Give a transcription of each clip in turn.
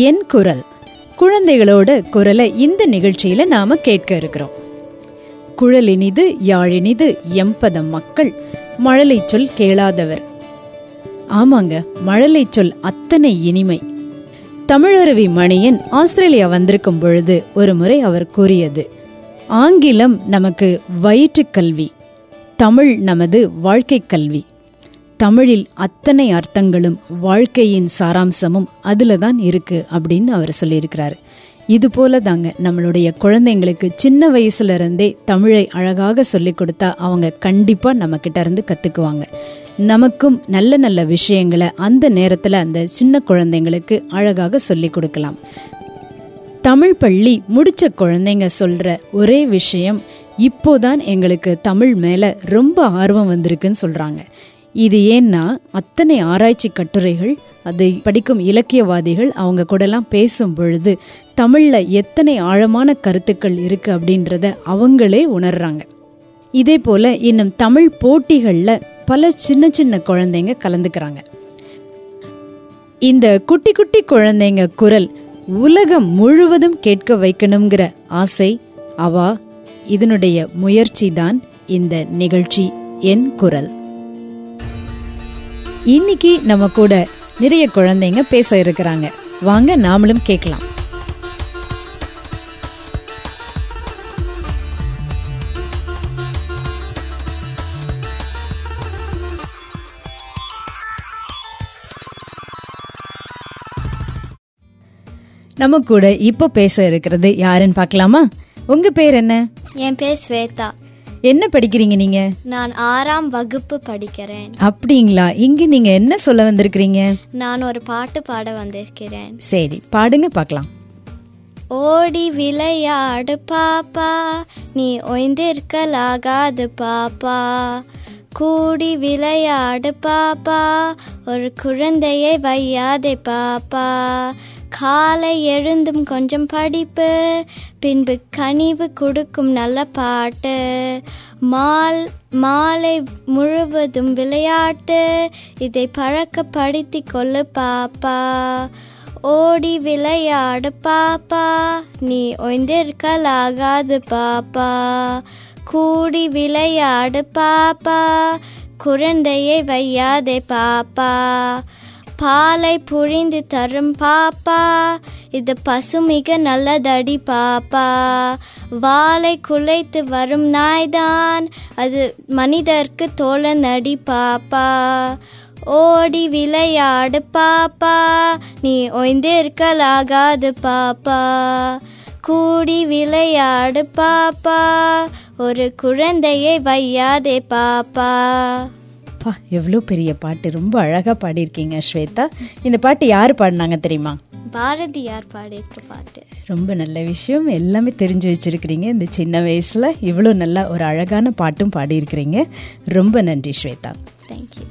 என் குரல். குழந்தைகளோட குரலை இந்த நிகழ்ச்சியில நாம கேட்க இருக்கிறோம். குழலினிது யாழினிது எம்பத மக்கள். மழலை சொல் கேளாதவர். ஆமாங்க மழலை சொல் அத்தனை இனிமை. தமிழருவி மணியன் ஆஸ்திரேலியா வந்திருக்கும் பொழுது ஒரு முறை அவர் கூறியது ஆங்கிலம் நமக்கு வயிற்றுக் கல்வி தமிழ் நமது வாழ்க்கைக் கல்வி. தமிழில் அத்தனை அர்த்தங்களும் வாழ்க்கையின் சாராம்சமும் அதில் தான் இருக்குது அப்படின்னு அவர் சொல்லியிருக்கிறாரு. இது போல தாங்க நம்மளுடைய குழந்தைங்களுக்கு சின்ன வயசுல இருந்தே தமிழை அழகாக சொல்லி கொடுத்தா அவங்க கண்டிப்பா நம்ம கிட்ட இருந்து கத்துக்குவாங்க. நமக்கும் நல்ல நல்ல விஷயங்களை அந்த நேரத்துல அந்த சின்ன குழந்தைங்களுக்கு அழகாக சொல்லி கொடுக்கலாம். தமிழ் பள்ளி முடிச்ச குழந்தைங்க சொல்ற ஒரே விஷயம் இப்போதான் எங்களுக்கு தமிழ் மேல ரொம்ப ஆர்வம் வந்திருக்குன்னு சொல்றாங்க. இது ஏன்னா அத்தனை ஆராய்ச்சி கட்டுரைகள் அதை படிக்கும் இலக்கியவாதிகள் அவங்க கூடலாம் பேசும் பொழுது தமிழில் எத்தனை ஆழமான கருத்துக்கள் இருக்கு அப்படின்றத அவங்களே உணர்றாங்க. இதே போல இன்னும் தமிழ் போட்டிகளில் பல சின்ன சின்ன குழந்தைங்க கலந்துக்கிறாங்க. இந்த குட்டி குட்டி குழந்தைங்க குரல் உலகம் முழுவதும் கேட்க வைக்கணுங்கிற ஆசை அவா இதனுடைய முயற்சி தான் இந்த நிகழ்ச்சி என் குரல். இன்னைக்கு நம்ம கூட நிறைய குழந்தைங்க பேச இருக்கிறாங்க. வாங்க நாமளும் கேட்கலாம். நம்ம கூட இப்போ பேச இருக்கிறது யாருன்னு பார்க்கலாமா? உங்க பேர் என்ன? என் பேர் ஸ்வேதா. என்ன படிக்கிறீங்க நீங்க? நான் ஆறாம் வகுப்பு படிக்கிறேன். அப்படிங்களா? இங்க நீங்க என்ன சொல்ல வந்திருக்கிறீங்க? நான் ஒரு பாட்டு பாட வந்திருக்கிறேன். சரி பாடுங்க பார்க்கலாம். ஓடி விளையாடு பாப்பா நீ ஒய்ந்திருக்கலாகாது பாப்பா. கூடி விளையாடு பாப்பா ஒரு குழந்தையை வையாதே பாப்பா. காலை எழுந்தும் கொஞ்சம் படிப்பு பின்பு கனிவு கொடுக்கும் நல்ல பாட்டு. மால் மாலை முழுவதும் விளையாட்டு. இதை பழக்கப்படுத்தி கொள்ளு பாப்பா. ஓடி விளையாடு பாப்பா. நீ ஒய்ந்திருக்கலாகாது பாப்பா. கூடி விளையாடு பாப்பா. குழந்தையை வையாதே பாப்பா. பாலை புழிந்து தரும் பாப்பா. இது பசுமிக நல்லதடி பாப்பா. வாளை குலைத்து வரும் நாய்தான். அது மனிதர்க்கு தோழனடி பாப்பா. ஓடி விளையாடு பாப்பா. நீ ஒய்ந்திருக்கலாகாது பாப்பா. கூடி விளையாடு பாப்பா. ஒரு குழந்தையை வையாதே பாப்பா. பா எவ்வளோ பெரிய பாட்டு. ரொம்ப அழகா பாடியிருக்கீங்க ஸ்வேதா. இந்த பாட்டு யாரு பாடினாங்க தெரியுமா? பாரதியார் பாடியிருக்க பாட்டு? ரொம்ப நல்ல விஷயம். எல்லாமே தெரிஞ்சு வச்சிருக்கிறீங்க. இந்த சின்ன வயசுல இவ்வளோ நல்ல ஒரு அழகான பாட்டும் பாடியிருக்கிறீங்க. ரொம்ப நன்றி ஸ்வேதா. தேங்க்யூ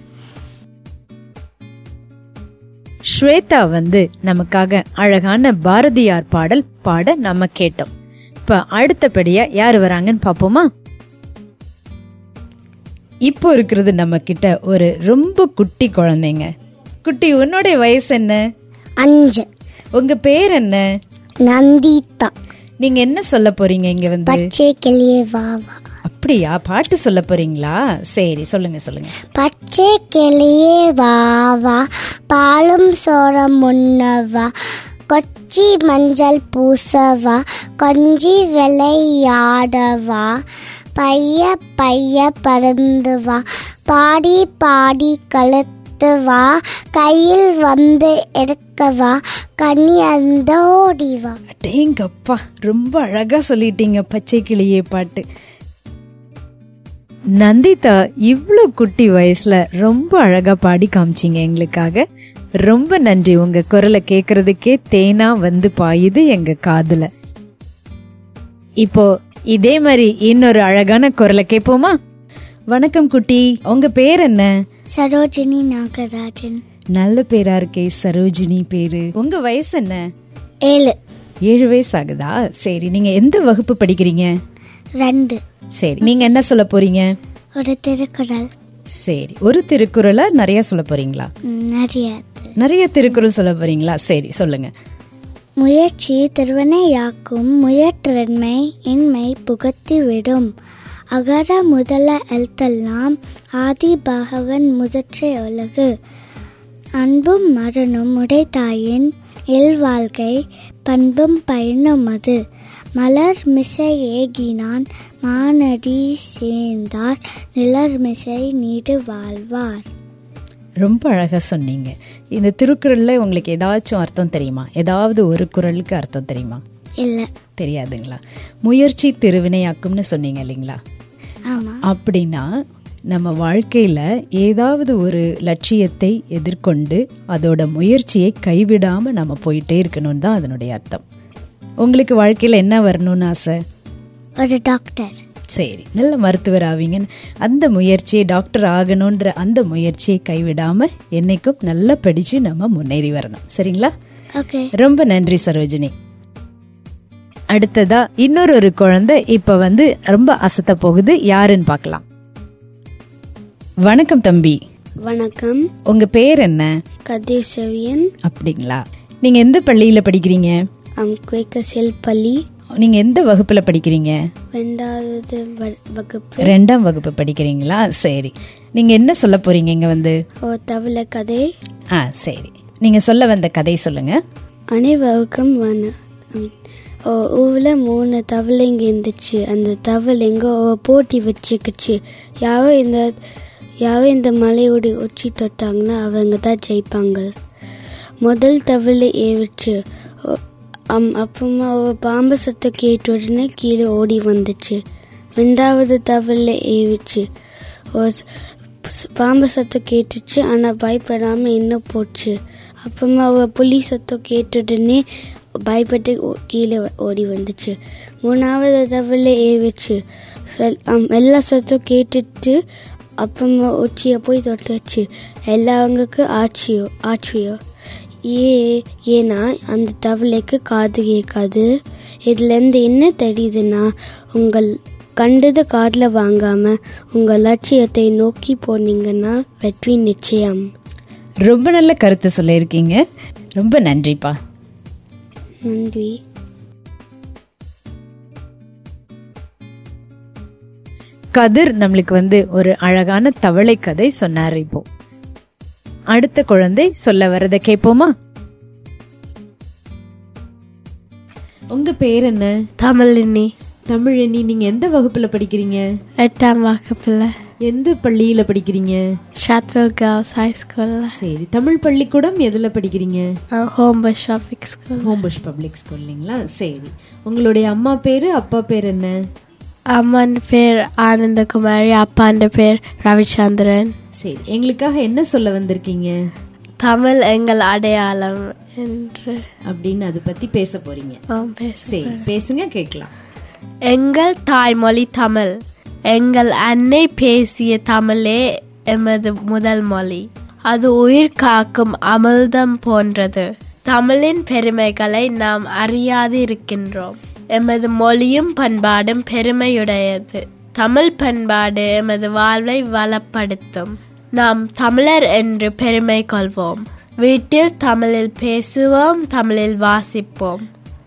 ஸ்வேதா வந்து நமக்காக அழகான பாரதியார் பாடல் பாட நம்ம கேட்டோம். இப்ப அடுத்தபடியா யாரு வராங்கன்னு பாப்போமா இப்போ இருக்கிறது நம்ம கிட்ட ஒரு ரொம்ப குட்டி குழந்தைங்க. குட்டி உன்னுடைய வயசு என்ன? அஞ்சு. உங்க பேர் என்ன? நந்திதா. நீங்க என்ன சொல்ல போறீங்க இங்க வந்து? பச்சை கிளியே வா வா. அப்படியா? பாட்டு சொல்ல போறீங்களா? சரி சொல்லுங்க சொல்லுங்க. பச்சை கிளியே வா வா. பாலும் சோளம் முன்னவா கொச்சி மஞ்சள் பூசவா கொஞ்சி விளையாடவா பைய பைய பறந்து வா. பாடி பாடி கலத்து வா. கையில் வந்து எடுக்கவா கண்ணி அந்த ஓடி வா. அடேங்கப்பா ரொம்ப அழகா சொல்லிட்டீங்க பச்சை கிளியே பாட்டு. நந்திதா இவ்வளோ குட்டி வயசுல ரொம்ப அழகா பாடி காமிச்சீங்க எங்களுக்காக. ரொம்ப நன்றி. உங்க குரலை கேக்குறதுக்கே தேனா வந்து பாயுது எங்க காதுல. இப்போ இதே மாதிரி இன்னொரு அழகான குரலை கேட்போமா? வணக்கம் குட்டி. உங்க பேர் என்ன? சரோஜினி நாகராஜன். நல்ல பேரா இருக்கே சரோஜினி பேரு. உங்க வயசு என்ன? ஏழு. ஏழு வயசு ஆகுதா? சரி நீங்க எந்த வகுப்பு படிக்கிறீங்க? ரெண்டு. சரி நீங்க என்ன சொல்ல போறீங்க? ஒரு திருக்குறள். சரி ஒரு திருக்குறளா நிறைய சொல்ல போறீங்களா? நிறைய. நிறைய திருக்குறள் சொல்ல போறீங்களா? சரி சொல்லுங்க. முயற்சி திருவனையாக்கும் முயற்றன்மை இன்மை புகத்திவிடும். அகர முதல எழுத்தெல்லாம் ஆதி பகவன் முதற்றை உலகு அன்பும் மரணும் உடைத்தாயின் இல்வாழ்க்கை பண்பும் பயனும் அது. மலர் மிசை ஏகினான் மானடி சேர்ந்தார் நிலர் மிசை நீடு வாழ்வார். ரொம்ப அழகா சொன்னீங்க. இந்த திருக்குறள்ல உங்களுக்கு ஏதாச்சும் அர்த்தம் தெரியுமா? ஏதாவது ஒரு குறளுக்கு அர்த்தம் தெரியுமா? இல்லை. தெரியாதுங்களா? முயற்சி திருவினையாக்கும்னு சொன்னீங்க இல்லைங்களா? அப்படின்னா நம்ம வாழ்க்கையில ஏதாவது ஒரு லட்சியத்தை எதிர்கொண்டு அதோட முயற்சியை கைவிடாம நம்ம போயிட்டே இருக்கணும்னு தான் அதனுடைய அர்த்தம். உங்களுக்கு வாழ்க்கையில என்ன வரணும்னு ஆசை? ஒரு டாக்டர். சரி நல்ல மருத்துவர் ஆவீங்கன்னு அந்த முயற்சியை டாக்டர் ஆகணுன்ற அந்த முயற்சியை கைவிடாம என்னைக்கும் நல்லா படிச்சு நம்ம முன்னேறி வரணும். சரிங்களா? ஓகே ரொம்ப நன்றி சரோஜினி. அடுத்ததா இன்னொரு ஒரு குழந்தை இப்ப வந்து ரொம்ப அசத்த போகுது. யாருன்னு பார்க்கலாம். வணக்கம் தம்பி. வணக்கம். உங்க பேர் என்ன? கதிர் செவியன் அப்படிங்களா? நீங்க எந்த பள்ளியில படிக்கிறீங்க? செல்பள்ளி நீங்க எந்த வகுப்புல படிக்கிறீங்க? ரெண்டாவது வகுப்பு. ரெண்டாம் வகுப்பு படிக்கிறீங்களா? சரி. நீங்க என்ன சொல்ல போறீங்க இங்க வந்து? ஓ தவளை கதை. ஆ சரி. நீங்க சொல்ல வந்த கதை சொல்லுங்க. அனைவருக்கும் ஊரில் மூணு தவளைங்க இருந்துச்சு. அந்த தவளைங்க போட்டி வச்சுக்கிச்சு. யாரோ இந்த யாரோ இந்த மலையோட உச்சி தொட்டாங்கன்னா அவங்க தான் ஜெயிப்பாங்க. முதல் தவளை அம் அப்புறமா ஒரு பாம்பு சத்தம் கேட்ட உடனே கீழே ஓடி வந்துச்சு. ரெண்டாவது தவளை ஏவிச்சு. ஒரு பாம்பு சத்தம் கேட்டுச்சு ஆனால் பயப்படாமல் இன்னும் போச்சு? அப்புறமா அவ புலி சத்தம் கேட்ட உடனே பயப்பட்டு கீழே ஓடி வந்துச்சு. மூணாவது தவளை ஏவிச்சு. அம், எல்லா சத்தம் கேட்டுட்டு அப்புறமா உச்சியை போய் தொட்டுச்சு. எல்லாவங்களுக்கும் ஆட்சியோ ஆட்சியோ. ஏ ஏன்னா அந்த தவளைக்கு காது கேட்காது. இதுலேருந்து என்ன தெரியுதுன்னா உங்கள் கண்டது காதில் வாங்காம உங்கள் லட்சியத்தை நோக்கி போனீங்கன்னா வெற்றி நிச்சயம். ரொம்ப நல்ல கருத்து சொல்லியிருக்கீங்க. ரொம்ப நன்றிப்பா. நன்றி. கதிர் நம்மளுக்கு வந்து ஒரு அழகான தவளை கதை சொன்னார் இப்போ. அடுத்த குழந்தை சொல்ல வரத கேட்போமா? உங்க பேர் என்ன? தமிழினி. தமிழினி நீங்க எந்த வகுப்புல படிக்கிறீங்க? எட்டாம் வகுப்பில். எந்த பள்ளியில படிக்கிறீங்க? ஷாத்தல் கேர்ள்ஸ் ஹை ஸ்கூலில் சரி தமிழ் பள்ளிக்கூடம் எதுல படிக்கிறீங்க? Homebush shopping school Homebush public ஸ்கூல்லிங்களா சரி உங்களுடைய அம்மா பேரு அப்பா பேர் என்ன? அம்மன் பேர் ஆனந்தகுமாரி அப்பாண்ட பேர் ரவிச்சந்திரன். சரி எங்களுக்காக என்ன சொல்ல வந்திருக்கீங்க? தமிழ் எங்கள் அடையாளம் என்று. அப்படின்னு அதை பத்தி பேச போறீங்க. சரி பேசுங்க கேட்கலாம். எங்கள் தாய்மொழி தமிழ். எங்கள் அன்னை பேசிய தமிழே எமது முதல் மொழி. அது உயிர் காக்கும் அமிர்தம் போன்றது. தமிழின் பெருமைகளை நாம் அறியாது இருக்கின்றோம் எமது மொழியும் பண்பாடும் பெருமையுடையது. தமிழ் பண்பாடு எமது வாழ்வை வளப்படுத்தும். நாம் தமிழர் என்று பெருமை கொள்வோம். வீட்டில் தமிழில் பேசுவோம் தமிழில் வாசிப்போம்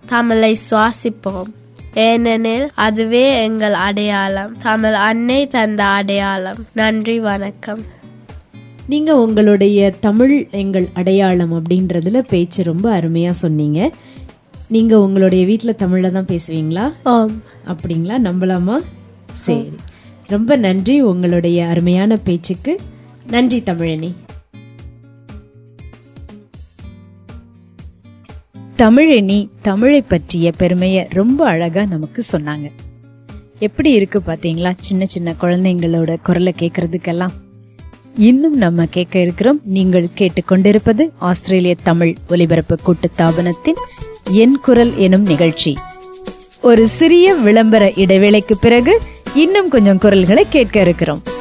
தமிழை சுவாசிப்போம். ஏனெனில் அதுவே எங்கள் அடையாளம். தமிழ் அன்னை தந்த அடையாளம். நன்றி வணக்கம். நீங்க உங்களுடைய தமிழ் எங்கள் அடையாளம் அப்படின்றதுல பேச்சு ரொம்ப அருமையா சொன்னீங்க. நீங்க உங்களுடைய வீட்ல தமிழ்ல தான் பேசுவீங்களா? ஓம் அப்படிங்களா? நம்பலாமா? சரி. ரொம்ப நன்றி உங்களுடைய அருமையான பேச்சுக்கு. நன்றி தமிழினி. தமிழினி தமிழை பற்றிய பெருமையை ரொம்ப அழகா நமக்கு சொன்னாங்க. எப்படி இருக்கு பாத்தீங்களா? சின்ன சின்ன குழந்தைங்களோட குரலை கேட்கறதுக்கெல்லாம் இன்னும் நம்ம கேட்க இருக்கிறோம் நீங்கள் கேட்டுக்கொண்டிருப்பது ஆஸ்திரேலிய தமிழ் ஒலிபரப்பு கூட்டு தாபனத்தின் என் குரல் எனும் நிகழ்ச்சி. ஒரு சிறிய விளம்பர இடைவேளைக்கு பிறகு இன்னும் கொஞ்சம் குரல்களை கேட்க இருக்கிறோம்.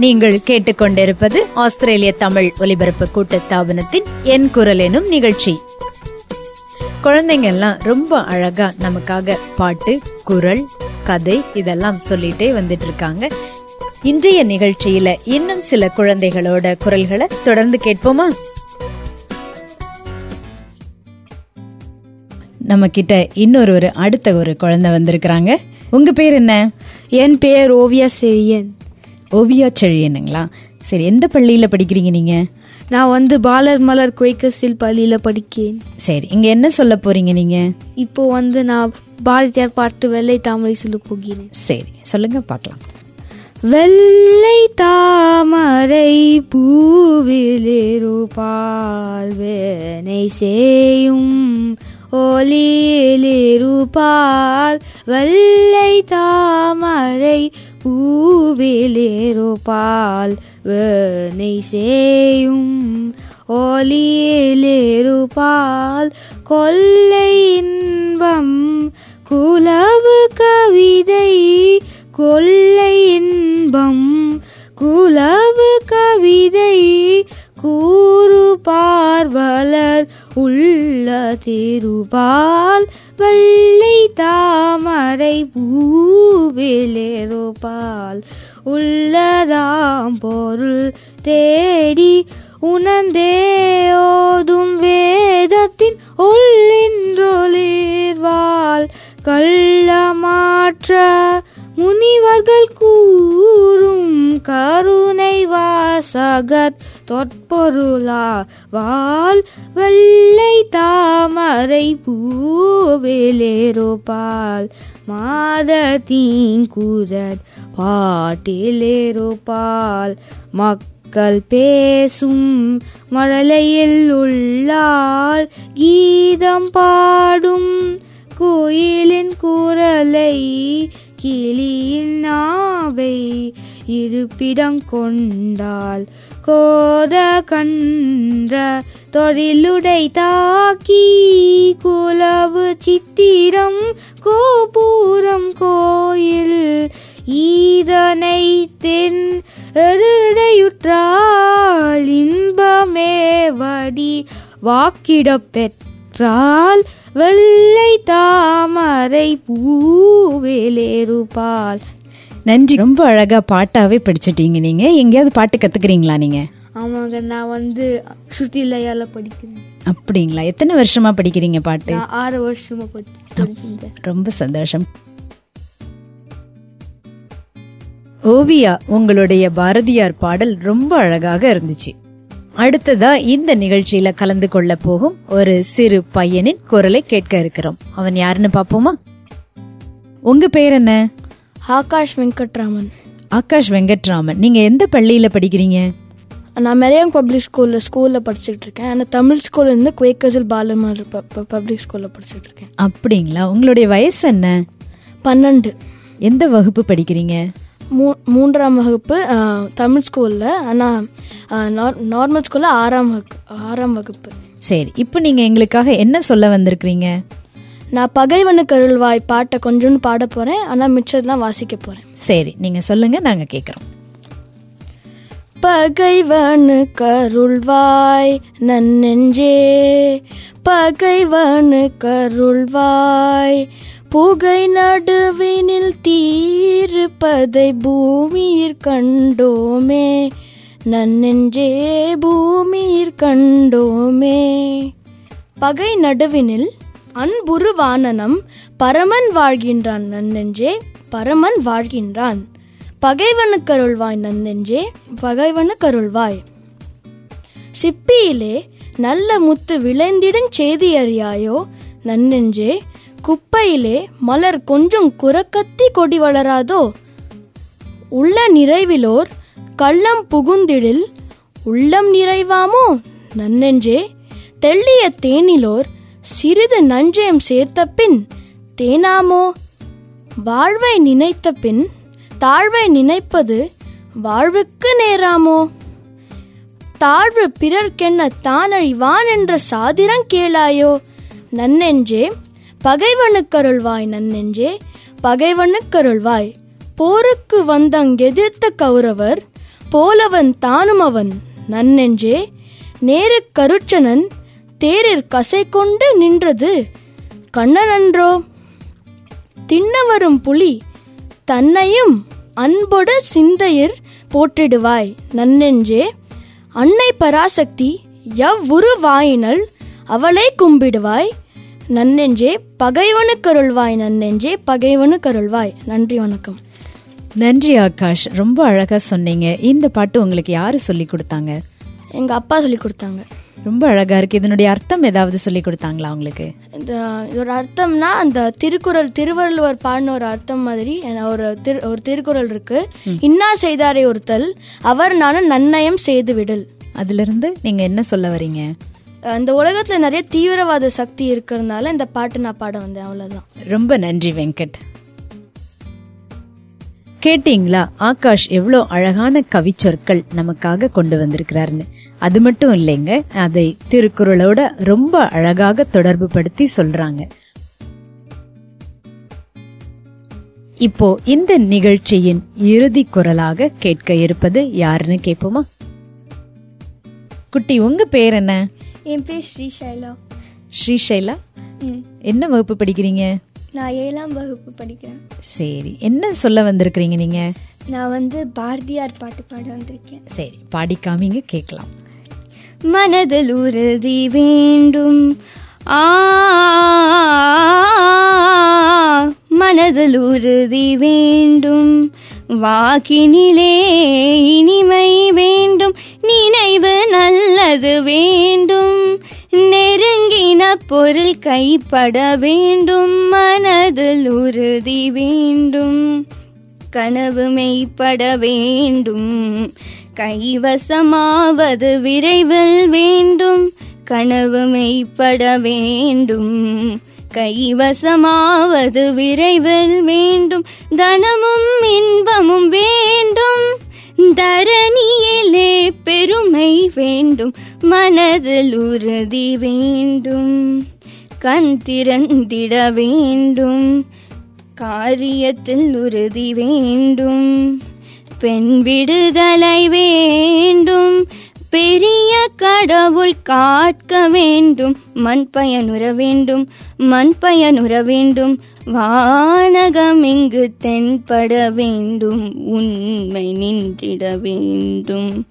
நீங்கள் கேட்டுக்கொண்டிருப்பது ஆஸ்திரேலிய தமிழ் ஒலிபரப்பு கூட்டத்தாபனத்தின் என் குரல் எனும் நிகழ்ச்சி. குழந்தைங்க எல்லாம் ரொம்ப அழகா நமக்காக பாட்டு குரல் கதை இதெல்லாம் சொல்லிட்டே வந்துட்டு இருக்காங்க இன்றைய நிகழ்ச்சியில இன்னும் சில குழந்தைகளோட குரல்களை தொடர்ந்து கேட்போமா? நம்ம கிட்ட இன்னொரு ஒரு அடுத்த ஒரு குழந்தை வந்திருக்கிறாங்க. உங்க பேர் என்ன? என் பெயர் ஓவியா செரியன். ஓவியா செழியனுங்களா சரி எந்த பள்ளியில படிக்கிறீங்க நீங்க? நான் வந்து பாலர் மலர் குவைக்கசில் பள்ளியில் படிக்கிறேன் சரி இங்க என்ன சொல்ல போறீங்க நீங்க? இப்போ வந்து நான் பாரதியார் பாட்டு வெள்ளை தாமரை சொல்ல போகிறேன். சரி சொல்லுங்க பார்க்கலாம். வெள்ளை தாமரை பூவிலிருப்பால் வேனை செய்யும் ஒலியிலிருப்பால் வெள்ளை தாமரை பூவிலிருப்பால் வேனை செய்யும் ஒலியிலிருப்பால் கொள்ளை இன்பம். குலவு கவிதை கொள்ளை இன்பம். குலவு கவிதை கூறு பார்வலர் உள்ள திருபால் வெள்ளை தாமரை பூவிலிருப்பால் உள்ளதாம் பொருள் தேடி உணர்ந்தே ஓதும் வேதத்தின் உள்ளின்றொளிர்வாள் கள்ளமாற்ற முனிவர்கள் கூறும் கருணை வாசகத் தொற்பொருளா வால் வெள்ளை தாமரை பூவிலேருப்பால் மாதத்தீங்குரட் பாட்டிலேரோபால் மக்கள் பேசும் மழலையில் உள்ளால் கீதம் பாடும் கோயிலின் குரலை கிளியின் நாவை இருப்பிடம் கொண்டால் கோத கன்ற தொழிலுடை தாக்கி குலவு சித்திரம் கோபுரம் கோயில் ஈதனை தென் இன்பமே வடி வாக்கிடப்பெற்ற பெற்றால் வெள்ளை தாமரை பூவேலேருப்பால் நன்றி. ரொம்ப அழகா பாட்டாவே படிச்சிட்டீங்க நீங்க. எங்கேயாவது பாட்டு கத்துக்கிறீங்களா நீங்க? ஆமாங்க நான் வந்து ஸ்ருதிலயால படிக்கிறேன். அப்படிங்களா? எத்தனை வருஷமா படிக்கிறீங்க பாட்டு? ஆறு வருஷமா படி- படிக்கிறேன் ரொம்ப சந்தோஷம். ஓவியா உங்களுடைய பாரதியார் பாடல் ரொம்ப அழகாக இருந்துச்சு. அடுத்ததா இந்த நிகழ்ச்சியில கலந்து கொள்ள போகும் ஒரு சிறு பையனின் குரலை கேட்க இருக்கிறோம். அவன் யாருன்னு பாப்போமா உங்க பேர் என்ன? ஆகாஷ் வெங்கட்ராமன். ஆகாஷ் வெங்கட்ராமன். நீங்க எந்த பள்ளியில படிக்கிறீங்க? நான் மெரியாங் பப்ளிக் ஸ்கூலில் ஸ்கூலில் படிச்சுட்டு இருக்கேன். ஆனால் தமிழ் ஸ்கூல்ல இருந்து குவேக்கசில் பாலமர் பப்ளிக் ஸ்கூலில் படிச்சுட்டு இருக்கேன். அப்படிங்களா? உங்களுடைய வயசு என்ன? பன்னெண்டு. எந்த வகுப்பு படிக்கிறீங்க? மூ மூன்றாம் வகுப்பு தமிழ் ஸ்கூலில் ஆனால் நார்மல் ஸ்கூலில் ஆறாம் வகுப்பு ஆறாம் வகுப்பு. சரி இப்போ நீங்க எங்களுக்காக என்ன சொல்ல வந்திருக்கிறீங்க? நான் பகைவனுக்கு அருள்வாய் பாட்டை கொஞ்சோண்டு பாட போகிறேன் ஆனால் மிச்சதெல்லாம் வாசிக்க போகிறேன் சரி நீங்க சொல்லுங்க நாங்க கேக்குறோம். பகைவனு கருள்வாய் நன்னெஞ்சே. பகைவனு கருள்வாய் புகை நடுவினில் தீர்ப்பதை பூமியிற் கண்டோமே. நன்னென்றே பூமியிற் கண்டோமே. பகை நடுவினில் அன்புரு வானனம் பரமன் வாழ்கின்றான் நன்னென்றே பரமன் வாழ்கின்றான். பகைவனு கருள்வாய் நன்னென்றே பகைவனு கருள்வாய் சிப்பியிலே நல்ல முத்து விளைந்திடும் செய்தி அறியாயோ? நன்னெஞ்சே குப்பையிலே மலர் கொஞ்சம் குரக்கத்தி கொடி வளராதோ? உள்ள நிறைவிலோர் கள்ளம் புகுந்திடில் உள்ளம் நிறைவாமோ? நன்னெஞ்சே தெள்ளிய தேனிலோர் சிறிது நஞ்சயம் சேர்த்த பின் தேனாமோ? வாழ்வை நினைத்த பின் தாழ்வை நினைப்பது வாழ்வுக்கு நேராமோ? தாழ்வு பிறர்க்கென்ன தானழிவான் என்ற சாதிரம் கேளாயோ? நன்னெஞ்சே பகைவனுக்கருள்வாய் நன்னெஞ்சே பகைவனுக்கருள்வாய். போருக்கு வந்தங்கெதிர்த்த கௌரவர் போலவன் தானும் அவன் நன்னெஞ்சே நேருக் கருச்சனன் தேரிற் கசை கொண்டு நின்றது கண்ணனன்றோ. தின்னவரும் புலி தன்னையும் அன்பொடு சிந்தையிற் போற்றிடுவாய் நன்னெஞ்சே அன்னை பராசக்தி எவ்வுருவாயினல் அவளை கும்பிடுவாய். நன்னெஞ்சே பகைவனுக்கருள்வாய் நன்னெஞ்சே பகைவனுக்கருள்வாய் நன்றி வணக்கம். நன்றி ஆகாஷ். ரொம்ப அழகா சொன்னீங்க. இந்த பாட்டு உங்களுக்கு யாரு சொல்லி கொடுத்தாங்க? எங்க அப்பா சொல்லி கொடுத்தாங்க. ரொம்ப அழகா இருக்கு. இதனுடைய அர்த்தம் ஏதாவது சொல்லி கொடுத்தாங்களா உங்களுக்கு? இந்த இதோட அர்த்தம்னா அந்த திருக்குறள் திருவள்ளுவர் பாடின ஒரு அர்த்தம் மாதிரி ஒரு திரு ஒரு திருக்குறள் இருக்கு. இன்னா செய்தாரை ஒருத்தல் அவர் நானும் நன்னயம் செய்து விடல் அதுல இருந்து நீங்க என்ன சொல்ல வரீங்க? இந்த உலகத்துல நிறைய தீவிரவாத சக்தி இருக்கிறதுனால இந்த பாட்டு நான் பாட வந்தேன் அவ்வளவுதான். ரொம்ப நன்றி வெங்கட். கேட்டீங்களா? ஆகாஷ் எவ்வளோ அழகான கவிச்சொற்கள் நமக்காக கொண்டு வந்திருக்கிறாருன்னு. அது மட்டும் இல்லைங்க அதை திருக்குறளோட ரொம்ப அழகாக தொடர்பு படுத்தி சொல்றாங்க. இப்போ இந்த நிகழ்ச்சியின் இறுதி குரலாக கேட்க இருப்பது யாருன்னு கேட்போமா? குட்டி உங்க பேர் என்ன? என் பேர் ஸ்ரீசைலா ஸ்ரீசைலா என்ன வகுப்பு படிக்கிறீங்க? நான் ஏழாம் வகுப்பு படிக்கிறேன். சரி. என்ன சொல்ல வந்திருக்கிறீங்க நீங்க? நான் வந்து பாரதியார் பாட்டு பாட வந்திருக்கேன். சரி பாடி காமிங்க கேட்கலாம். மனதில் உறுதி வேண்டும். மனதில் உறுதி வேண்டும். வாக்கினிலே இனிமை வேண்டும். நினைவு நல்லது வேண்டும். நெருங்கின பொருள் கைப்பட வேண்டும். மனதில் உறுதி வேண்டும். கனவு மெய்ப்பட வேண்டும். கைவசமாவது விரைவில் வேண்டும். கனவு மெய்ப்பட வேண்டும். கைவசமாவது விரைவில் வேண்டும். தனமும் இன்பமும் வேண்டும். தரணியிலே பெருமை வேண்டும். மனதில் உறுதி வேண்டும். கண் திறந்திட வேண்டும். காரியத்தில் உறுதி வேண்டும். பெண் விடுதலை வேண்டும். பெரிய கடவுள் காக்க வேண்டும் மண் பயனுற வேண்டும் மண் பயனுற வேண்டும். வானகம் இங்கு தென்பட வேண்டும் உண்மை நின்றிட வேண்டும்.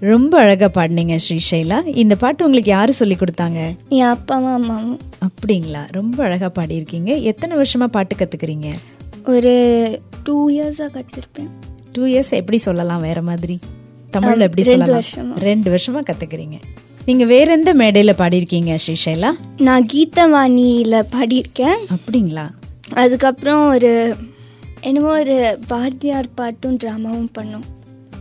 ரொம்ப அழகா பாடினீங்க ஸ்ரீசைலா இந்த பாட்டு உங்களுக்கு யாரு சொல்லி கொடுத்தாங்க? என் அப்பா அம்மாவும் அப்படிங்களா? ரொம்ப அழகா பாடியிருக்கீங்க. எத்தனை வருஷமா பாட்டு கத்துக்கிறீங்க? ஒரு டூ இயர்ஸாக கற்றுருப்பேன் டூ இயர்ஸ் எப்படி சொல்லலாம் வேற மாதிரி? தமிழ்ல எப்படி ரெண்டு சொல்லலாம்? வருஷமா. ரெண்டு வருஷமா கத்துக்கிறீங்க. நீங்க வேற எந்த மேடையில பாடியிருக்கீங்க ஸ்ரீசைலா? நான் கீதவாணியில் பாடியிருக்கேன். அப்படிங்களா? அதுக்கப்புறம் ஒரு என்னமோ ஒரு பாரதியார் பாட்டும் ட்ராமாவும் பண்ணோம்.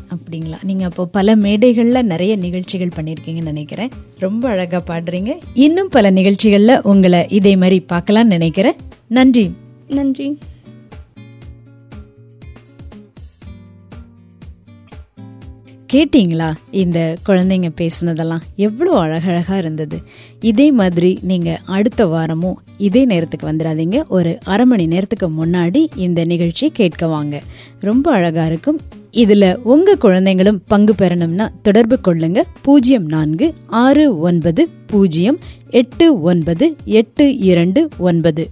அப்படிங்களா? நீங்க அப்போ பல மேடைகள்ல நிறைய நிகழ்ச்சிகள் பண்ணிருக்கீங்கன்னு நினைக்கிறேன். ரொம்ப அழகா பாடுறீங்க. இன்னும் பல நிகழ்ச்சிகள்ல உங்களை இதே மாதிரி பார்க்கலாம்னு நினைக்கிறேன். நன்றி. நன்றி. கேட்டிங்களா? இந்த குழந்தைங்க பேசுனதெல்லாம் எவ்வளோ அழகழகாக இருந்தது. இதே மாதிரி நீங்கள் அடுத்த வாரமும் இதே நேரத்துக்கு வந்துடாதீங்க. ஒரு அரை மணி நேரத்துக்கு முன்னாடி இந்த நிகழ்ச்சி கேட்க வாங்க. ரொம்ப அழகாக இருக்கும். இதில் உங்கள் குழந்தைங்களும் பங்கு பெறணும்னா தொடர்பு கொள்ளுங்க. பூஜ்ஜியம் நான்கு ஆறு ஒன்பது பூஜ்ஜியம் எட்டு ஒன்பது எட்டு இரண்டு ஒன்பது.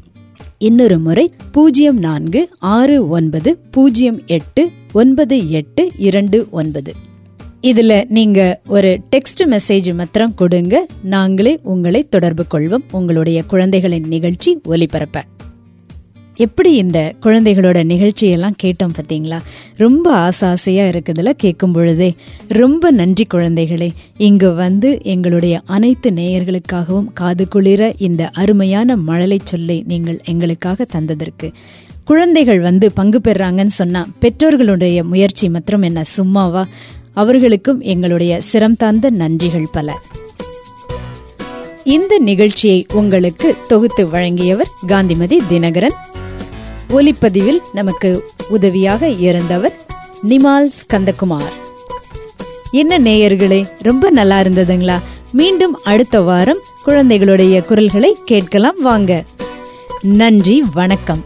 இன்னொரு முறை பூஜ்ஜியம் நான்கு ஆறு ஒன்பது பூஜ்ஜியம் எட்டு ஒன்பது எட்டு இரண்டு ஒன்பது. இதுல நீங்க ஒரு டெக்ஸ்ட் மெசேஜ் மாத்திரம் கொடுங்க. நாங்களே உங்களை தொடர்பு கொள்வோம். உங்களுடைய குழந்தைகளின் நிகழ்ச்சி ஒலிபரப்ப. எப்படி இந்த குழந்தைகளோட நிகழ்ச்சியெல்லாம் கேட்டோம் பார்த்தீங்களா ரொம்ப ஆசை ஆசையாக இருக்குதுல கேட்கும் பொழுதே. ரொம்ப நன்றி குழந்தைகளே. இங்கு வந்து எங்களுடைய அனைத்து நேயர்களுக்காகவும் காது குளிர இந்த அருமையான மழலை சொல்லை நீங்கள் எங்களுக்காக தந்ததற்கு. குழந்தைகள் வந்து பங்கு பெறாங்கன்னு சொன்னா பெற்றோர்களுடைய முயற்சி மற்றும் என்ன? சும்மாவா? அவர்களுக்கும் எங்களுடைய சிரம் தாழ்ந்த நன்றிகள் பல. இந்த நிகழ்ச்சியை உங்களுக்கு தொகுத்து வழங்கியவர் காந்திமதி தினகரன். ஒலிப்பதிவில் நமக்கு உதவியாக இருந்தவர் நிமால் ஸ்கந்தகுமார். என்ன நேயர்களே ரொம்ப நல்லா இருந்ததுங்களா? மீண்டும் அடுத்த வாரம் குழந்தைகளுடைய குரல்களை கேட்கலாம் வாங்க. நன்றி வணக்கம்.